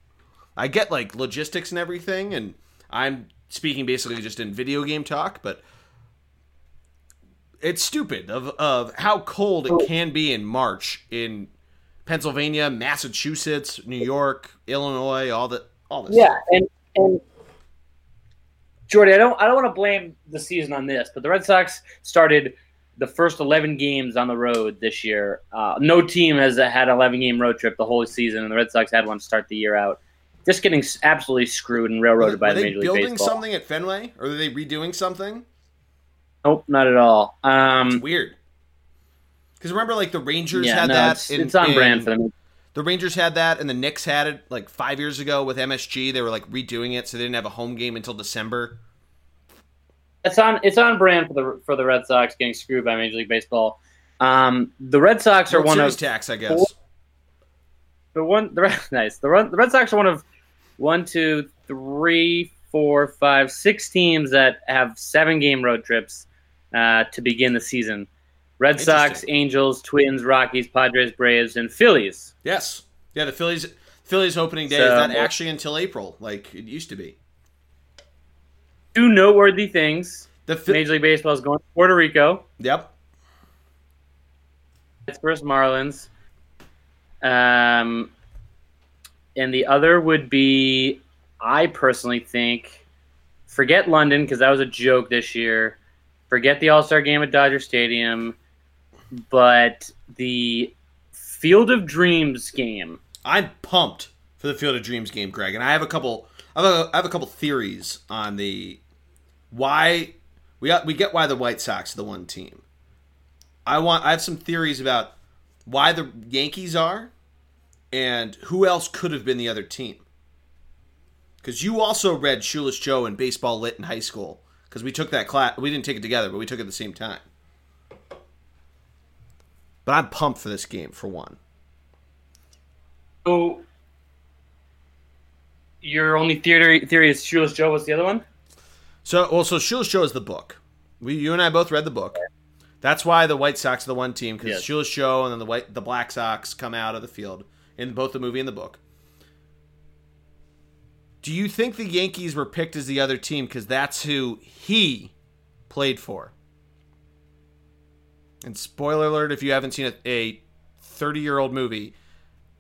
I get like logistics and everything, and I'm speaking basically just in video game talk, but it's stupid of of how cold it can be in March in Pennsylvania, Massachusetts, New York, Illinois, all the all this. Yeah, and and Geordie, I don't I don't want to blame the season on this, but the Red Sox started the first 11 games on the road this year. Uh, no team has had an 11 game road trip the whole season, and the Red Sox had one to start the year out. Just getting absolutely screwed and railroaded by the Major League Baseball. Building something at Fenway, or are they redoing something? Nope, not at all. Um, it's weird. Because remember, like the Rangers yeah, had no, that. It's, in, it's on in, brand for them. The Rangers had that, and the Knicks had it like five years ago with MSG. They were like redoing it, so they didn't have a home game until December. It's on. It's on brand for the for the Red Sox getting screwed by Major League Baseball. Um, the Red Sox World are one Series of tax, I guess. Four, the one, the nice. The, the Red Sox are one of one, two, three, four, five, six teams that have seven game road trips uh, to begin the season. Red Sox, Angels, Twins, Rockies, Padres, Braves, and Phillies. Yes, yeah, the Phillies. Phillies opening day so, is not actually until April, like it used to be. Two noteworthy things. The Major League Baseball is going to Puerto Rico. Yep. It's first Marlins. Um, and the other would be, I personally think, forget London because that was a joke this year. Forget the All Star game at Dodger Stadium, but the Field of Dreams game. I'm pumped for the Field of Dreams game, Greg, and I have a couple. I have a, I have a couple theories on the why we got, we get why the White Sox are the one team. I want I have some theories about why the Yankees are and who else could have been the other team. Because you also read Shoeless Joe and Baseball Lit in high school. Because we took that class. We didn't take it together, but we took it at the same time. But I'm pumped for this game, for one. So, your only theory theory is Shoeless Joe. was the other one? So, well, so Shoeless Joe is the book. We, you and I both read the book. That's why the White Sox are the one team because Yes. Shoeless Joe and then the white, the Black Sox come out of the field in both the movie and the book. Do you think the Yankees were picked as the other team because that's who he played for? And spoiler alert if you haven't seen a 30 year old movie,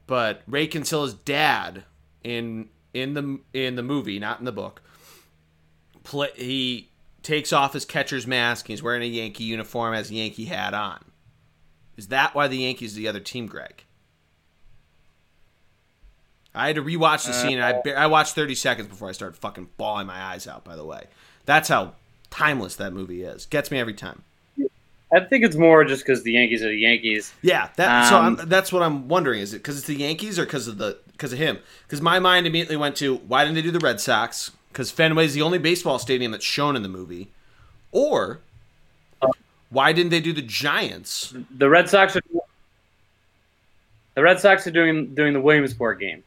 but Ray Kinsell's dad in in the in the movie, not in the book, play, he takes off his catcher's mask. He's wearing a Yankee uniform, has a Yankee hat on. Is that why the Yankees are the other team, Greg? I had to rewatch the uh, scene. And I I watched 30 seconds before I started fucking bawling my eyes out. By the way, that's how timeless that movie is. Gets me every time. I think it's more just because the Yankees are the Yankees. Yeah, that. so Um, I'm, that's what I'm wondering. Is it because it's the Yankees or because of the because of him? Because my mind immediately went to why didn't they do the Red Sox? Because Fenway is the only baseball stadium that's shown in the movie, or why didn't they do the Giants? The Red Sox are. The Red Sox are doing doing the Williamsport game.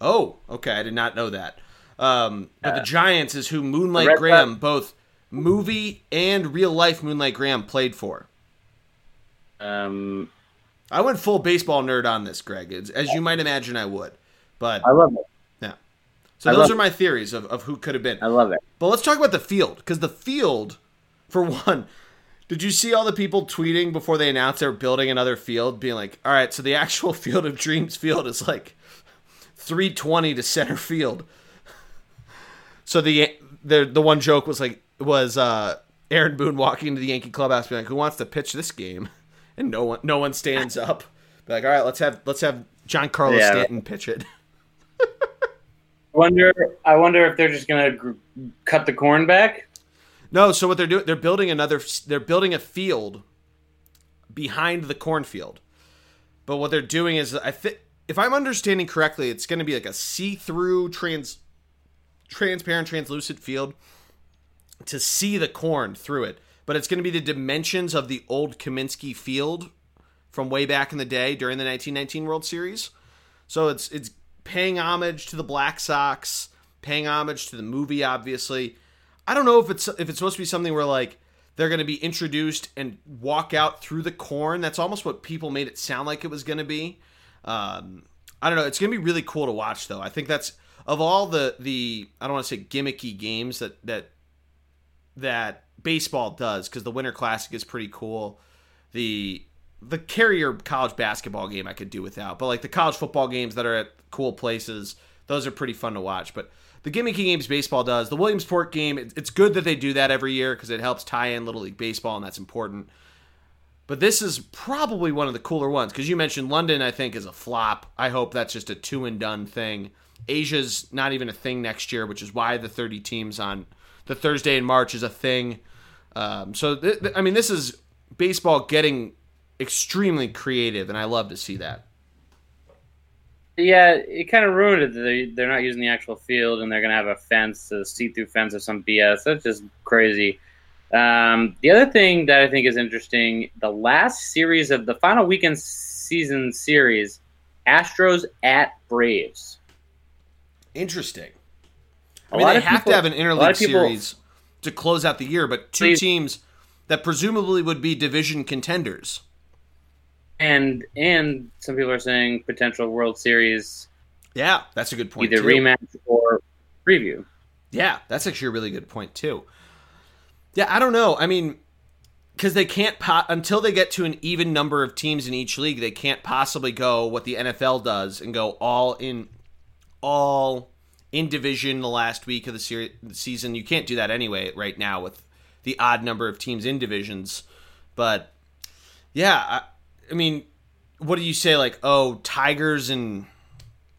Oh, okay, I did not know that. Um, but the Giants is who Moonlight Uh, Graham, Sox- both movie and real life Moonlight Graham played for. Um, I went full baseball nerd on this, Greg, as, as you might imagine I would. But I love it. yeah, so I those are my theories of, of who could have been. I love it. But let's talk about the field because the field, for one, did you see all the people tweeting before they announced they were building another field, being like, "All right, so the actual Field of Dreams field is like 320 to center field." So the the the one joke was like was uh, Aaron Boone walking into the Yankee clubhouse, being like, "Who wants to pitch this game?" And no one no one stands up. Be like, "All right, let's have let's have Giancarlo Yeah. Stanton pitch it." Wonder. I wonder if they're just gonna gr- cut the corn back. No, so what they're doing, they're building another, they're building a field behind the cornfield. But what they're doing is, I think, if I'm understanding correctly, it's going to be like a see-through, trans, transparent, translucent field to see the corn through it. But it's going to be the dimensions of the old Comiskey Field from way back in the day during the 1919 World Series. So it's it's paying homage to the Black Sox, paying homage to the movie, obviously. I don't know if it's if it's supposed to be something where like they're going to be introduced and walk out through the corn. That's almost what people made it sound like it was going to be. Um, I don't know. It's going to be really cool to watch, though. I think that's of all the the I don't want to say gimmicky games that that that baseball does because the Winter Classic is pretty cool. The the carrier college basketball game I could do without, but like the college football games that are at cool places, those are pretty fun to watch. But the gimmicky games baseball does, the Williamsport game, it's good that they do that every year because it helps tie in Little League Baseball, and that's important. But this is probably one of the cooler ones because you mentioned London, I think, is a flop. I hope that's just a two and done thing. Asia's not even a thing next year, which is why the 30 teams on the Thursday in March is a thing. Um, so, th- th- I mean, this is baseball getting extremely creative, and I love to see that. Yeah, it kind of ruined it. They, they're not using the actual field, and they're going to have a fence, a see-through fence, or some BS. That's just crazy. Um, the other thing that I think is interesting: the last series of the final weekend season series, Astros at Braves. Interesting. I mean, they have people- to have an interleague people- series to close out the year, but two Please- teams that presumably would be division contenders. and and some people are saying potential World Series Yeah, that's a good point. either too. rematch or preview. Yeah, that's actually a really good point too. Yeah, I don't know. I mean, because they can't po- until they get to an even number of teams in each league, they can't possibly go what the NFL does and go all in, all in division the last week of the season. You can't do that anyway right now with the odd number of teams in divisions. But yeah, I, I mean, what do you say? Like, oh, Tigers and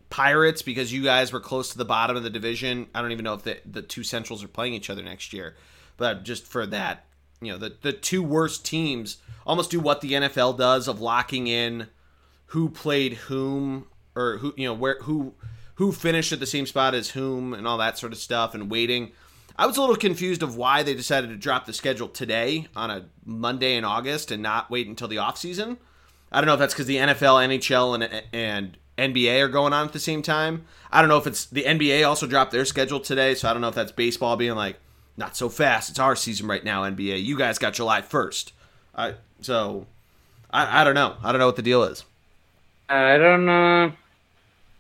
Pirates because you guys were close to the bottom of the division. I don't even know if the the two Centrals are playing each other next year, but just for that, you know, the the two worst teams almost do what the NFL does of locking in who played whom or who you know where who who finished at the same spot as whom and all that sort of stuff and waiting. I was a little confused of why they decided to drop the schedule today on a Monday in August and not wait until the offseason. I don't know if that's because the NFL, NHL, and and NBA are going on at the same time. I don't know if it's the NBA also dropped their schedule today, so I don't know if that's baseball being like, not so fast. It's our season right now, NBA. You guys got July first. I so I, I don't know. I don't know what the deal is. I don't know.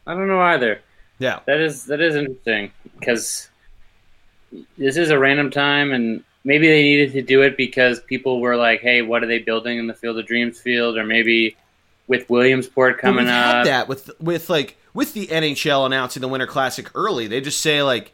I don't know either. Yeah, that is that is interesting because this is a random time, and maybe they needed to do it because people were like, "Hey, what are they building in the Field of Dreams field?" Or maybe with Williamsport coming well, up. That with with like with the NHL announcing the Winter Classic early, they just say like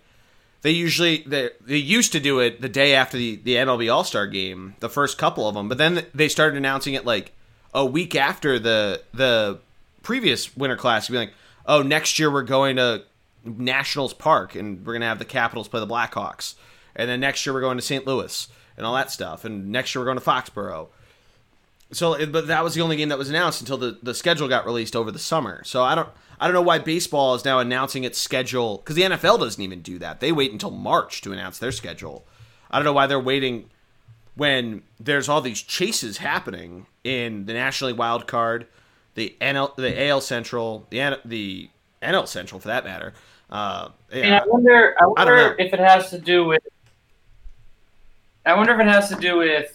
they usually they they used to do it the day after the the MLB All Star game, the first couple of them, but then they started announcing it like a week after the the previous Winter Classic, being like, oh, next year we're going to Nationals Park and we're gonna have the Capitals play the Blackhawks, and then next year we're going to St. Louis and all that stuff, and next year we're going to Foxborough so, but that was the only game that was announced until the, the schedule got released over the summer. So I don't I don't know why baseball is now announcing its schedule because the NFL doesn't even do that. They wait until March to announce their schedule. I don't know why they're waiting when there's all these chases happening in the National League wild card, the NL, the AL Central, the the NL Central for that matter. Uh, yeah, and I wonder, I wonder I if it has to do with. I wonder if it has to do with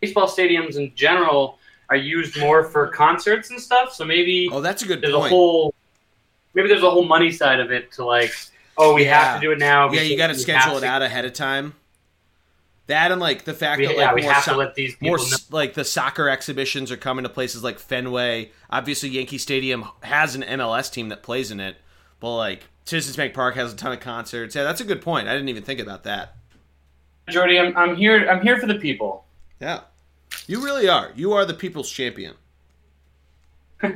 baseball stadiums in general are used more for concerts and stuff. So maybe oh, that's a good there's point. a whole maybe there's a whole money side of it to like oh we yeah. have to do it now. Yeah, you got to schedule it out ahead of time. That and like the fact we, that like yeah, we have so- to let these more know. like the soccer exhibitions are coming to places like Fenway. Obviously, Yankee Stadium has an MLS team that plays in it, but like Citizens Bank Park has a ton of concerts. Yeah, that's a good point. I didn't even think about that. Geordie, I'm, I'm here. I'm here for the people. Yeah. You really are. You are the people's champion.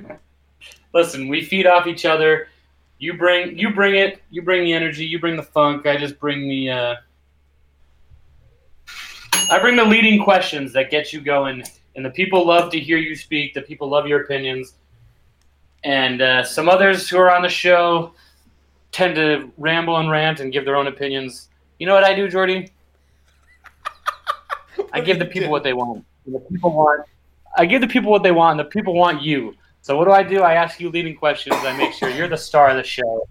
Listen, we feed off each other. You bring you bring it, you bring the energy, you bring the funk, I just bring the uh I bring the leading questions that get you going and the people love to hear you speak, the people love your opinions. And uh, some others who are on the show tend to ramble and rant and give their own opinions. You know what I do, Geordie? I give the people what they want. And the people want. I give the people what they want, and the people want you. So what do I do? I ask you leading questions. I make sure you're the star of the show.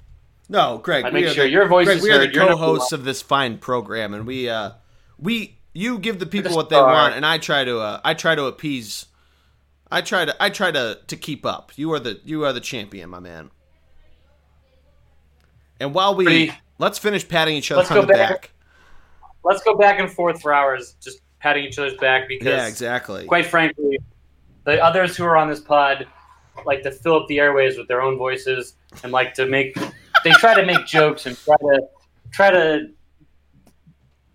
No, Greg. I make sure the, your voice Greg, is we heard. are the co-hosts of this fine program, and we uh, we you give the people the what they want, and I try to uh, I try to appease. I try to I try to to keep up. You are the you are the champion, my man. And while we Pretty, let's finish patting each other on the back. back. Let's go back and forth for hours. Just patting each other's back because yeah, exactly. Quite frankly, the others who are on this pod like to fill up the airways with their own voices and like to make they try to make jokes and try to try to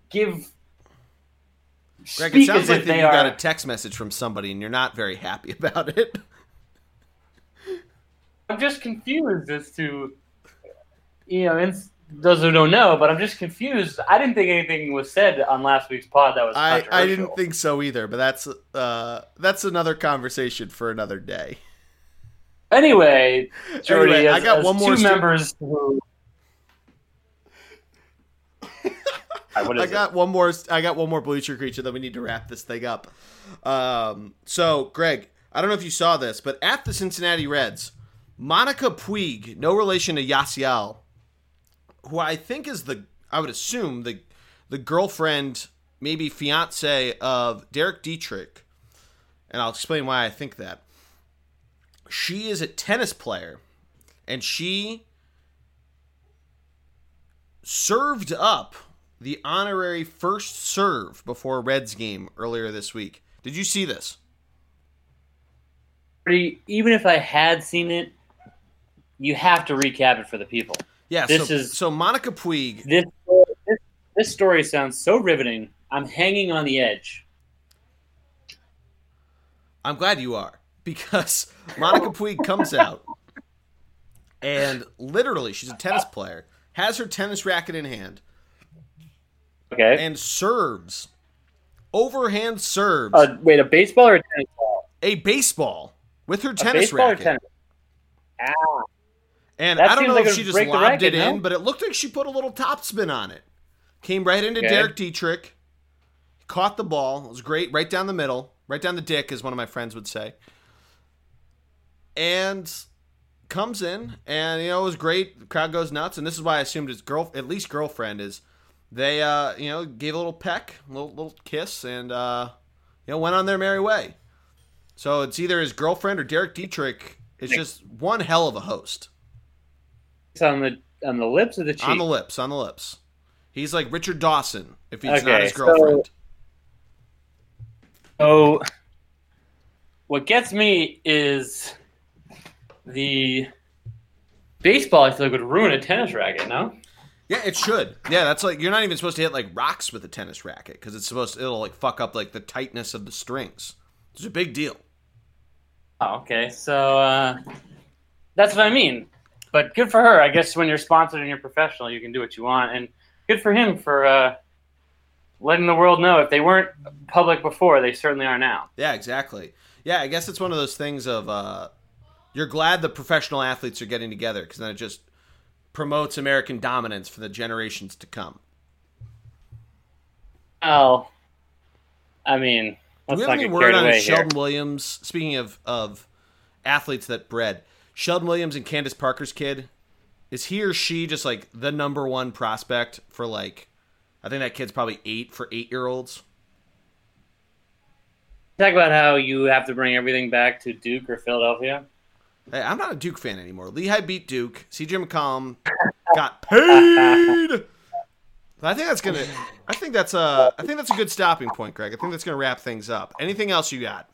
give Greg, it sounds like that you are, got a text message from somebody and you're not very happy about it. I'm just confused as to you know, and those who don't know, but I'm just confused. I didn't think anything was said on last week's pod that was. I, I didn't think so either, but that's uh, that's another conversation for another day. Anyway, Geordie, anyway, as, I got one more two st- members who. I got it? one more. I got one more bleacher creature that we need to wrap this thing up. Um, so, Greg, I don't know if you saw this, but at the Cincinnati Reds, Monica Puig, no relation to Yasiel, who I think is the I would assume the the girlfriend, maybe fiance of Derek Dietrich, and I'll explain why I think that. She is a tennis player, and she served up the honorary first serve before Reds game earlier this week. Did you see this? Even if I had seen it, you have to recap it for the people. Yeah, this so, is so Monica Puig. This, this this story sounds so riveting. I'm hanging on the edge. I'm glad you are because Monica Puig comes out and literally, she's a tennis player, has her tennis racket in hand, Okay. and serves, overhand serves Uh, wait, a baseball or a tennis ball? a baseball with her tennis baseball racket. tennis? Ah, And That I don't know like if she just lobbed racket, it in, no? but it looked like she put a little topspin on it. Came right into Okay. Derek Dietrich, caught the ball. It was great, right down the middle, right down the dick, as one of my friends would say. And comes in, and you know it was great. The crowd goes nuts, and this is why I assumed his girl, at least girlfriend, is. They, uh, you know, gave a little peck, a little, little kiss, and uh, you know went on their merry way. So it's either his girlfriend or Derek Dietrich. It's just one hell of a host. it's on the on the lips of the cheek. On the lips, on the lips. He's like Richard Dawson if he's not Okay, his so- girlfriend. So, what gets me is the baseball. I feel like would ruin a tennis racket. No. Yeah, it should. Yeah, that's like you're not even supposed to hit like rocks with a tennis racket because it's supposed to, it'll like fuck up like the tightness of the strings. It's a big deal. Oh, okay. So uh, that's what I mean. But good for her. I guess when you're sponsored and you're professional, you can do what you want. And good for him for uh, letting the world know. If they weren't public before, they certainly are now. Yeah, exactly. Yeah, I guess it's one of those things of uh, you're glad the professional athletes are getting together because then it just promotes American dominance for the generations to come. Oh, I mean, Do let's we have any word on Shelden here. Williams? Speaking of of athletes that bred, Shelden Williams and Candace Parker's kid, is he or she just like the number one prospect for like? I think that kid's probably eight for eight year olds. Talk about how you have to bring everything back to Duke or Philadelphia. Hey, I'm not a Duke fan anymore. Lehigh beat Duke. CJ McCollum got paid. I think that's gonna. I think that's a. I think that's a good stopping point, Greg. I think that's gonna wrap things up. Anything else you got?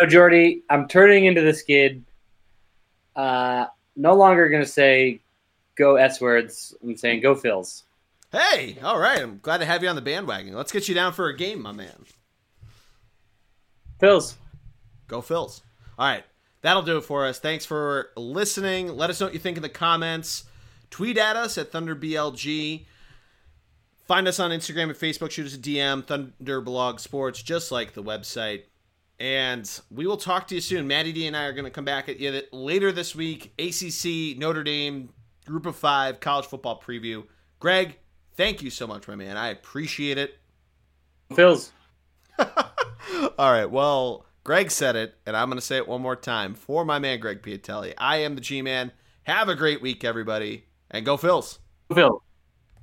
No, Geordie, I'm turning into this kid. Uh, no longer going to say go S words. I'm saying go Phils. Hey, all right. I'm glad to have you on the bandwagon. Let's get you down for a game, my man. Phils. Go Phils. All right. That'll do it for us. Thanks for listening. Let us know what you think in the comments. Tweet at us at ThunderBLG. Find us on Instagram and Facebook. Shoot us a DM, Thunderblog Sports, just like the website. And we will talk to you soon. Maddie D and I are going to come back at you later this week. ACC, Notre Dame, Group of Five, college football preview. Greg, thank you so much, my man. I appreciate it. Phils. All right. Well, Greg said it, and I'm going to say it one more time for my man, Greg Piatelli. I am the G Man. Have a great week, everybody, and go Phils. Go Phils.